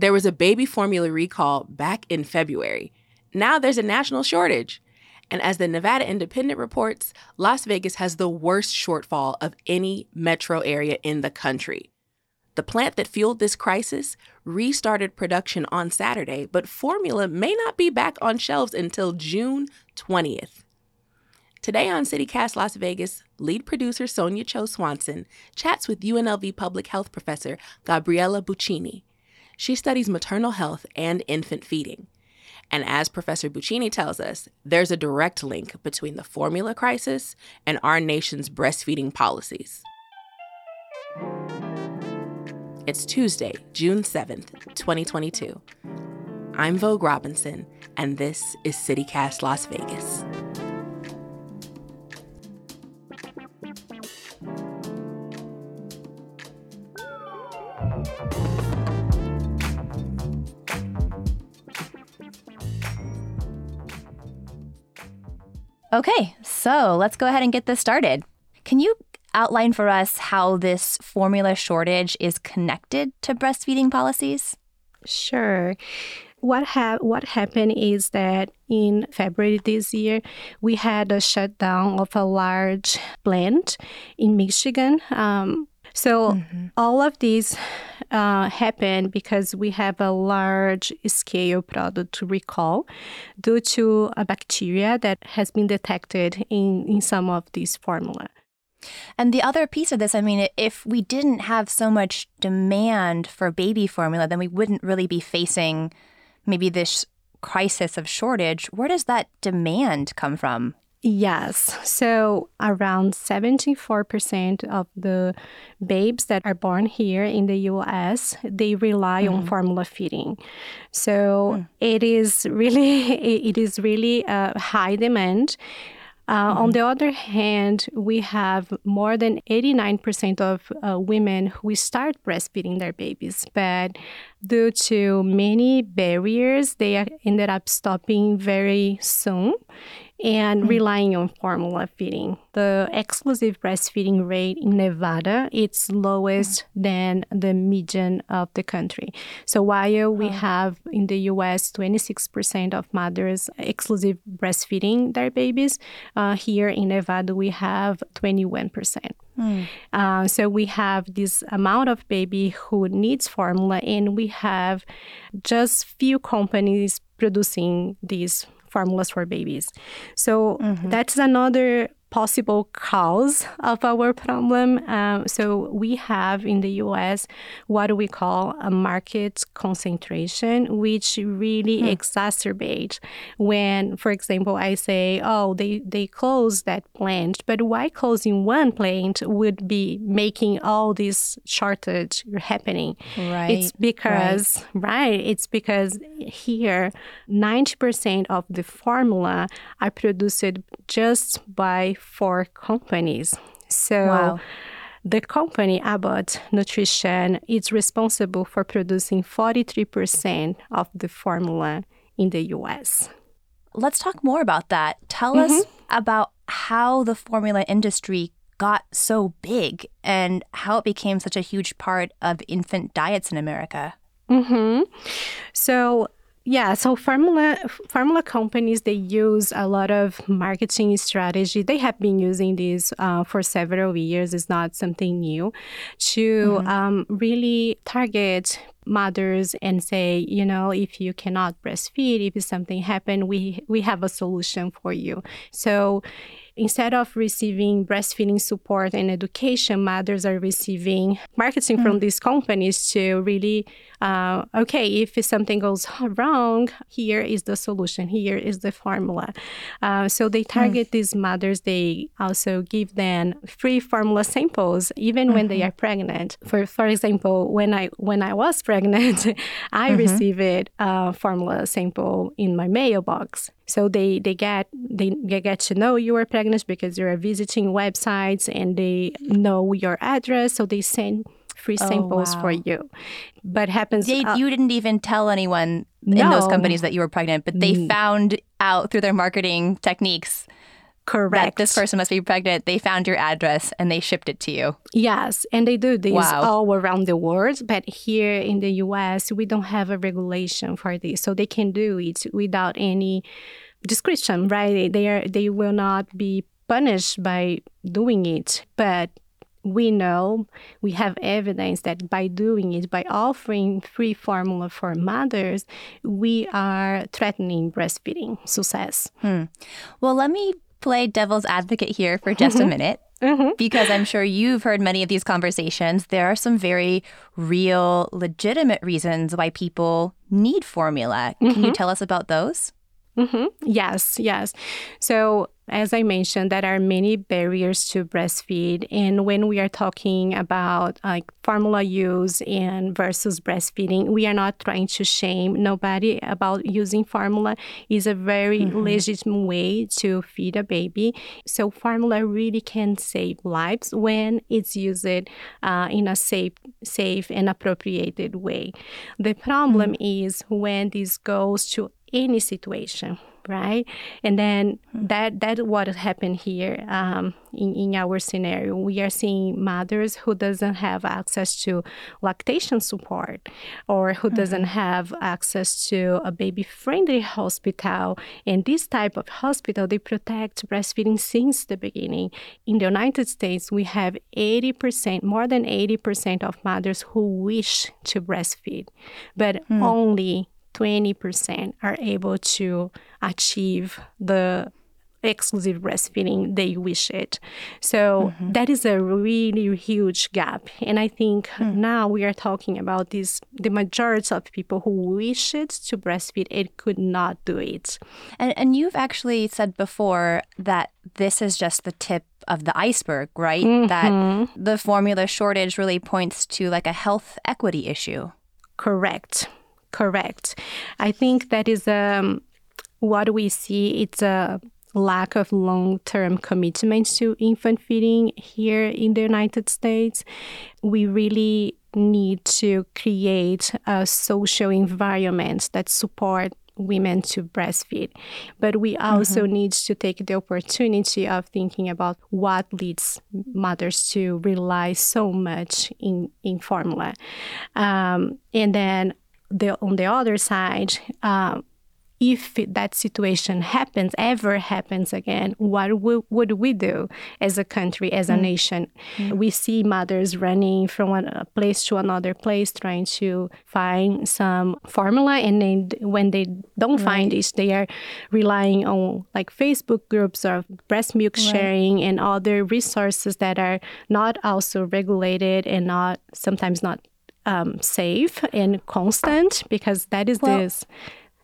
There was a baby formula recall back in February. Now there's a national shortage. And as the Nevada Independent reports, Las Vegas has the worst shortfall of any metro area in the country. The plant that fueled this crisis restarted production on Saturday, but formula may not be back on shelves until June 20th. Today on CityCast Las Vegas, lead producer Sonja Cho Swanson chats with UNLV public health professor Gabriela Buccini. She studies maternal health and infant feeding. And as Professor Buccini tells us, there's a direct link between the formula crisis and our nation's breastfeeding policies. It's Tuesday, June 7th, 2022. I'm Vogue Robinson, and this is CityCast Las Vegas. Okay, so let's go ahead and get this started. Can you outline for us how this formula shortage is connected to breastfeeding policies? Sure. What, ha- what happened is that in February this year, we had a shutdown of a large plant in Michigan. Um, so mm-hmm. all of these uh, happened because we have a large scale product recall due to a bacteria that has been detected in, in some of these formula. And the other piece of this, I mean, if we didn't have so much demand for baby formula, then we wouldn't really be facing maybe this crisis of shortage. Where does that demand come from? Yes. So around 74% of the babes that are born here in the US, they rely mm-hmm. on formula feeding. So mm. it is really it is really a high demand. Uh, mm-hmm. On the other hand, we have more than 89% of uh, women who start breastfeeding their babies, but due to many barriers, they ended up stopping very soon and mm-hmm. relying on formula feeding. The exclusive breastfeeding rate in Nevada it's lowest mm-hmm. than the median of the country. So while we have in the U.S. 26% of mothers exclusive breastfeeding their babies, uh, here in Nevada we have 21%. Mm. Uh, so we have this amount of baby who needs formula, and we have just few companies producing these formulas for babies. So mm-hmm. that's another possible cause of our problem. Um, so we have in the U.S. what we call a market concentration, which really mm. exacerbate when, for example, I say, "Oh, they they closed that plant," but why closing one plant would be making all this shortage happening? Right. It's because right. right it's because here, ninety percent of the formula are produced just by four companies. So wow. the company Abbott Nutrition is responsible for producing 43% of the formula in the US. Let's talk more about that. Tell mm-hmm. us about how the formula industry got so big and how it became such a huge part of infant diets in America. Mm-hmm. So yeah, so formula formula companies they use a lot of marketing strategy. They have been using this uh, for several years. It's not something new to mm-hmm. um, really target mothers and say, you know, if you cannot breastfeed, if something happened, we we have a solution for you. So instead of receiving breastfeeding support and education, mothers are receiving marketing mm-hmm. from these companies to really uh, okay, if something goes wrong, here is the solution, here is the formula. Uh, so they target mm. these mothers. They also give them free formula samples, even mm-hmm. when they mm-hmm. are pregnant. For for example, when I when I was pregnant, I mm-hmm. received a formula sample in my mailbox. So they, they get they, get to know you are pregnant because you are visiting websites and they know your address. So they send free oh, samples wow. for you. But happens they, uh, you didn't even tell anyone no. in those companies that you were pregnant, but they found out through their marketing techniques Correct. that this person must be pregnant. They found your address and they shipped it to you. Yes, and they do this Wow. all around the world. But here in the US, we don't have a regulation for this, so they can do it without any discretion, right? They are they will not be punished by doing it, but we know we have evidence that by doing it, by offering free formula for mothers, we are threatening breastfeeding success. Hmm. Well, let me play devil's advocate here for just a mm-hmm. minute. Mm-hmm. Because I'm sure you've heard many of these conversations. There are some very real, legitimate reasons why people need formula. Can you mm-hmm. tell us about those? Hmm Yes, yes. So, as I mentioned, there are many barriers to breastfeed. And when we are talking about like formula use and versus breastfeeding, we are not trying to shame nobody about using formula. is a very legitimate way to feed a baby. So, formula really can save lives when it's used uh, in a safe, safe and appropriated way. The problem is when this goes to any situation right? And then hmm. that that what happened here um, in, in our scenario we are seeing mothers who doesn't have access to lactation support or who hmm. doesn't have access to a baby friendly hospital. And this type of hospital they protect breastfeeding since the beginning. In the united states we have 80% more than 80% of mothers who wish to breastfeed but hmm. only 20% are able to achieve the exclusive breastfeeding they wish it. So mm-hmm. that is a really huge gap. And I think hmm. now we are talking about this the majority of people who wish it to breastfeed it could not do it. And, and you've actually said before that this is just the tip of the iceberg, right? Mm-hmm. That the formula shortage really points to like a health equity issue. Correct. Correct. I think that is um, what we see. It's a lack of long-term commitment to infant feeding here in the United States. We really need to create a social environment that support women to breastfeed. But we also need to take the opportunity of thinking about what leads mothers to rely so much in, in formula. Um, and then the, on the other side, um, if that situation happens, ever happens again, what w- would we do as a country, as a nation? We see mothers running from one place to another place, trying to find some formula, and then when they don't find it, they are relying on like Facebook groups of breast milk sharing and other resources that are not also regulated and not sometimes not um, safe and constant because that is Well, this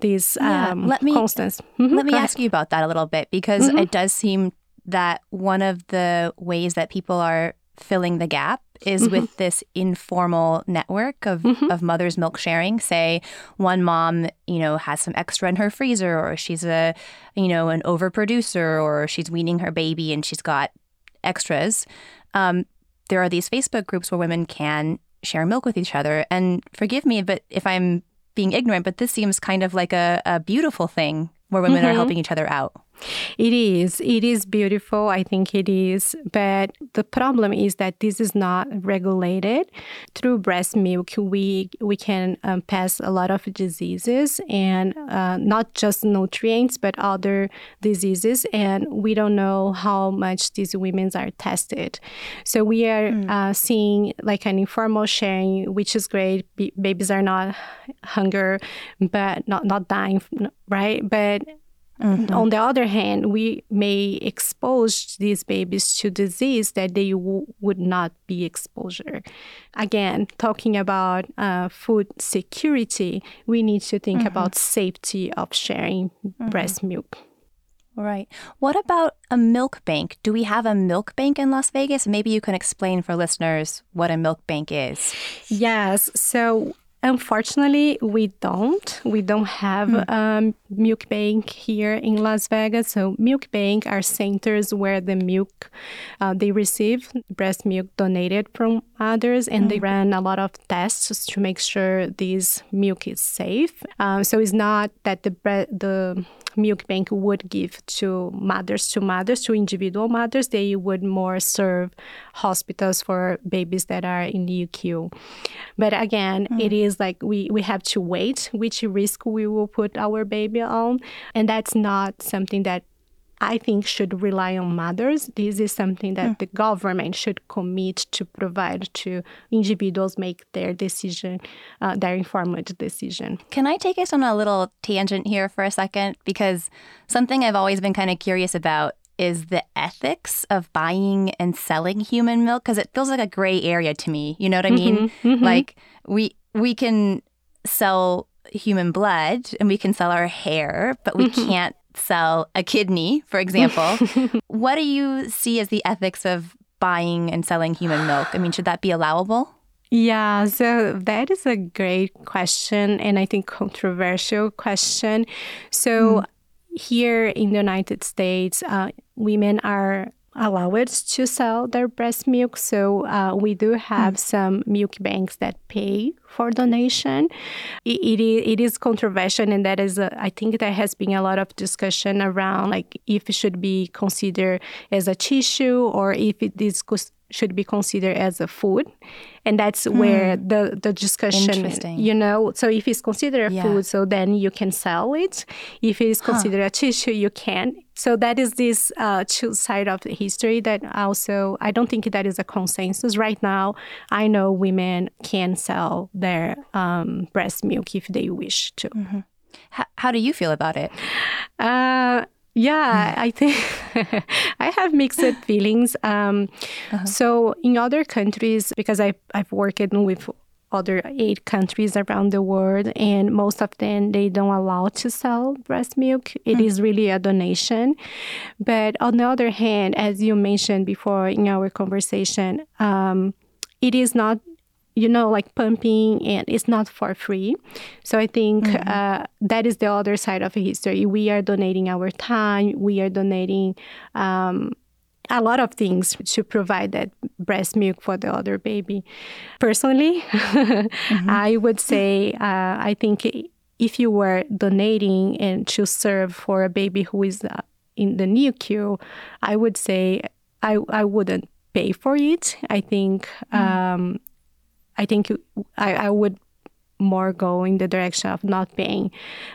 these Yeah, um, let me- constance. Mhm, Let me ahead. ask you about that a little bit because it does seem that one of the ways that people are filling the gap is with this informal network of, of mothers milk sharing. Say one mom you know has some extra in her freezer or she's a you know an overproducer or she's weaning her baby and she's got extras. Um, there are these facebook groups where women can share milk with each other. And forgive me but if i'm being ignorant but this seems kind of like a, a beautiful thing where women are mm-hmm. helping each other out It is. It is beautiful. I think it is. But the problem is that this is not regulated. Through breast milk, we we can um, pass a lot of diseases and uh, not just nutrients, but other diseases. And we don't know how much these women are tested. So we are uh, seeing like an informal sharing, which is great. B- babies are not hunger, but not not dying, right? But Mm-hmm. on the other hand, we may expose these babies to disease that they w- would not be exposure. Again, talking about uh, food security, we need to think mm-hmm. about safety of sharing mm-hmm. breast milk. Right. What about a milk bank? Do we have a milk bank in Las Vegas? Maybe you can explain for listeners what a milk bank is. Yes. So Unfortunately, we don't. We don't have a um, milk bank here in Las Vegas. So milk bank are centers where the milk uh, they receive breast milk donated from others, and they run a lot of tests to make sure this milk is safe. Um, so it's not that the bre- the milk bank would give to mothers to mothers to individual mothers they would more serve hospitals for babies that are in the NICU but again mm. it is like we we have to wait which risk we will put our baby on and that's not something that I think should rely on mothers. This is something that mm. the government should commit to provide to individuals make their decision, uh, their informed decision. Can I take us on a little tangent here for a second? Because something I've always been kind of curious about is the ethics of buying and selling human milk because it feels like a gray area to me. You know what I mean? Mm-hmm, mm-hmm. Like we we can sell human blood and we can sell our hair, but we mm-hmm. can't sell a kidney, for example. what do you see as the ethics of buying and selling human milk? I mean, should that be allowable? Yeah, so that is a great question and I think controversial question. So mm. here in the United States, uh, women are allowed to sell their breast milk. So uh, we do have mm. some milk banks that pay for donation. It, it, it is controversial, and that is, a, I think there has been a lot of discussion around like if it should be considered as a tissue or if it is should be considered as a food and that's mm. where the the discussion you know so if it's considered a yeah. food so then you can sell it if it is considered huh. a tissue you can so that is this uh, two side of the history that also i don't think that is a consensus right now i know women can sell their um, breast milk if they wish to mm-hmm. how, how do you feel about it uh, yeah, I think I have mixed feelings. Um, uh-huh. So in other countries, because I I've worked with other eight countries around the world, and most of them they don't allow to sell breast milk. It mm-hmm. is really a donation. But on the other hand, as you mentioned before in our conversation, um, it is not you know, like pumping, and it's not for free. So I think mm-hmm. uh, that is the other side of history. We are donating our time. We are donating. Um, a lot of things to provide that breast milk for the other baby. Personally, mm-hmm. I would say uh, I think if you were donating and to serve for a baby who is uh, in the NICU, I would say I, I wouldn't pay for it. I think mm. um, I think I, I would more go in the direction of not paying.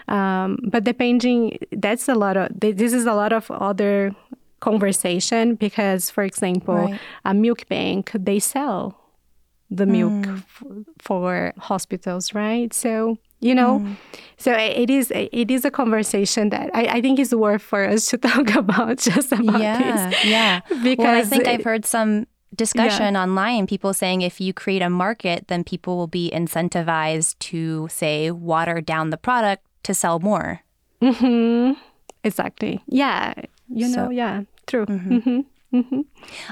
Um, but depending, that's a lot of, this is a lot of other conversation because, for example, right. a milk bank, they sell the milk mm. f- for hospitals, right? So, you know, mm. so it is it is a conversation that I, I think is worth for us to talk about just about yeah, this. Yeah, because well, I think I've heard some discussion yeah. online, people saying if you create a market, then people will be incentivized to, say, water down the product to sell more. Mm-hmm. Exactly. Yeah. You so, know, yeah, true. Mm-hmm. Mm-hmm. mm-hmm.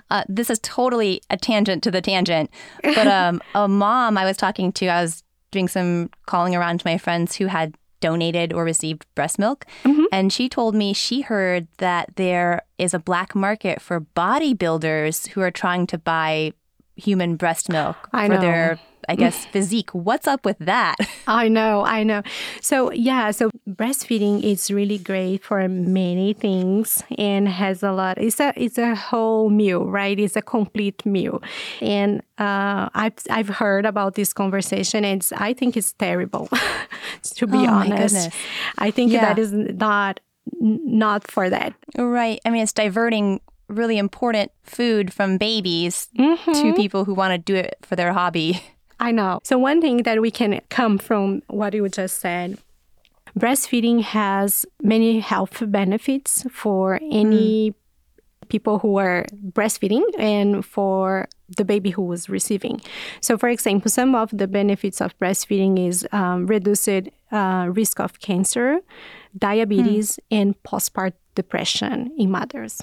Uh, this is totally a tangent to the tangent. But um, a mom I was talking to, I was doing some calling around to my friends who had donated or received breast milk. Mm-hmm. And she told me she heard that there is a black market for bodybuilders who are trying to buy human breast milk I for know. their I guess, physique. What's up with that? I know, I know. So, yeah, so breastfeeding is really great for many things and has a lot. It's a it's a whole meal, right? It's a complete meal. And uh, I've I've heard about this conversation and I think it's terrible, to be oh, honest. I think yeah. that is not not for that. Right. I mean, it's diverting really important food from babies mm-hmm. to people who want to do it for their hobby. I know. So, one thing that we can come from what you just said breastfeeding has many health benefits for any mm. people who are breastfeeding and for the baby who was receiving. So, for example, some of the benefits of breastfeeding is um, reduced uh, risk of cancer, diabetes, mm. and postpartum depression in mothers.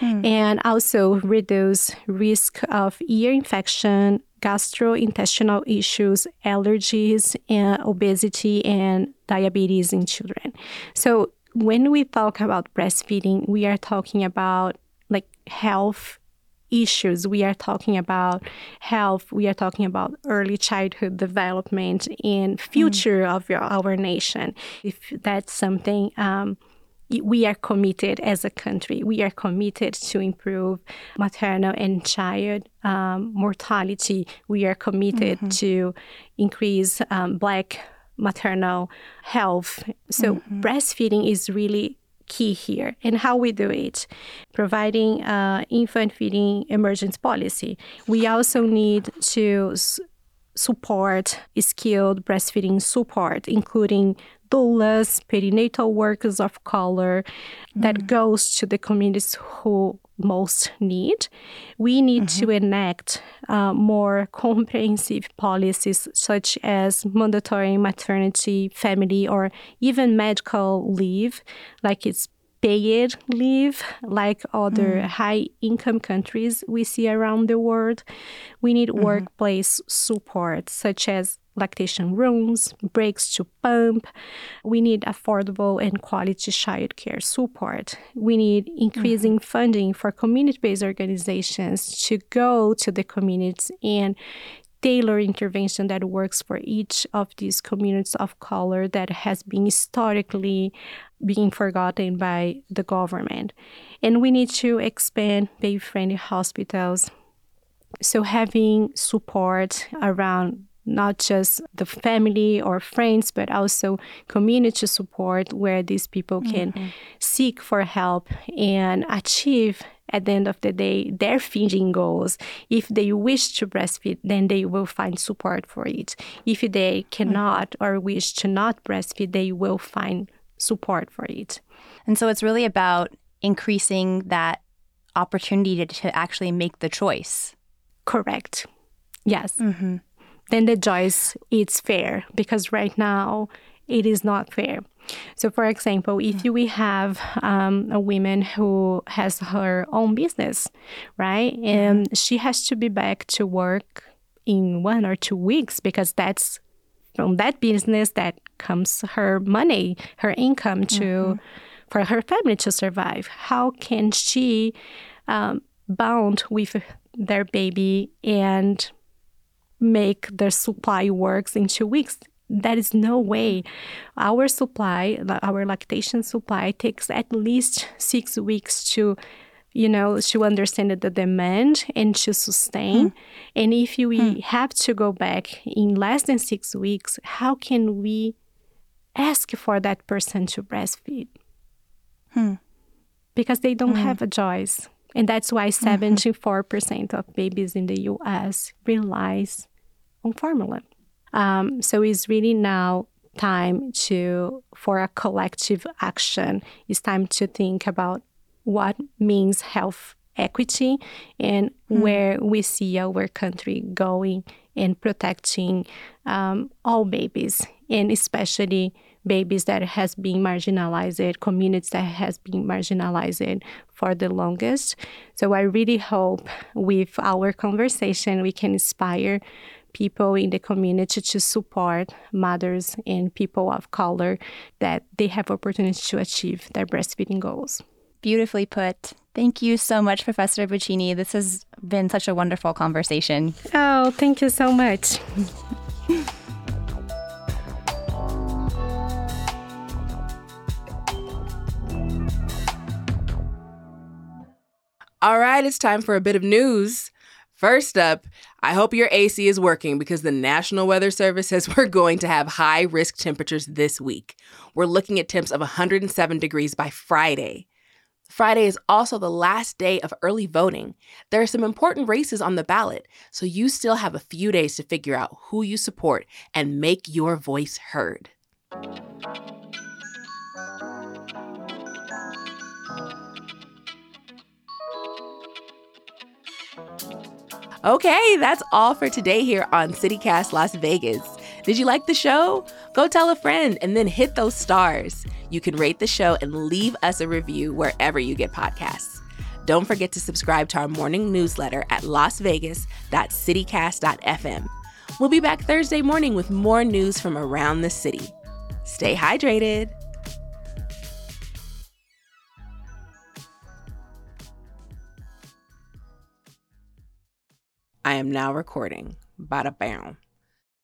Mm. and also reduce risk of ear infection, gastrointestinal issues, allergies, and obesity and diabetes in children. So when we talk about breastfeeding, we are talking about like health issues. We are talking about health. We are talking about early childhood development and future mm. of our nation. If that's something um, we are committed as a country. We are committed to improve maternal and child um, mortality. We are committed mm-hmm. to increase um, Black maternal health. So mm-hmm. breastfeeding is really key here and how we do it providing uh, infant feeding emergency policy we also need to s- support skilled breastfeeding support including doulas, perinatal workers of color that mm goes to the communities who most need. We need mm-hmm. to enact uh, more comprehensive policies such as mandatory maternity, family, or even medical leave, like it's paid leave like other mm. high income countries we see around the world. We need mm-hmm. workplace support, such as lactation rooms, breaks to pump. We need affordable and quality childcare support. We need increasing mm-hmm. funding for community based organizations to go to the communities and tailor intervention that works for each of these communities of color that has been historically being forgotten by the government. And we need to expand baby friendly hospitals. So, having support around not just the family or friends, but also community support where these people can mm-hmm. seek for help and achieve at the end of the day their feeding goals. If they wish to breastfeed, then they will find support for it. If they cannot mm-hmm. or wish to not breastfeed, they will find support for it. And so it's really about increasing that opportunity to, to actually make the choice. Correct. Yes. Mm-hmm then the choice is fair because right now it is not fair. So, for example, if we have um, a woman who has her own business, right, and she has to be back to work in one or two weeks because that's from that business that comes her money, her income to mm-hmm. for her family to survive. How can she um, bound with their baby and make their supply works in two weeks. That is no way. Our supply, our lactation supply, takes at least six weeks to, you know, to understand the demand and to sustain. Mm. And if we mm. have to go back in less than six weeks, how can we ask for that person to breastfeed? Hmm. Because they don't hmm. have a choice. And that's why 74% mm-hmm. of babies in the US relies on formula. Um, so it's really now time to for a collective action. It's time to think about what means health equity and mm. where we see our country going in protecting um, all babies and especially babies that has been marginalized communities that has been marginalized for the longest so i really hope with our conversation we can inspire people in the community to support mothers and people of color that they have opportunities to achieve their breastfeeding goals. Beautifully put. Thank you so much, Professor Buccini. This has been such a wonderful conversation. Oh, thank you so much. All right, it's time for a bit of news. First up, I hope your AC is working because the National Weather Service says we're going to have high risk temperatures this week. We're looking at temps of 107 degrees by Friday. Friday is also the last day of early voting. There are some important races on the ballot, so you still have a few days to figure out who you support and make your voice heard. Okay, that's all for today here on CityCast Las Vegas. Did you like the show? Go tell a friend and then hit those stars. You can rate the show and leave us a review wherever you get podcasts. Don't forget to subscribe to our morning newsletter at lasvegas.citycast.fm. We'll be back Thursday morning with more news from around the city. Stay hydrated. I am now recording. Bada bam.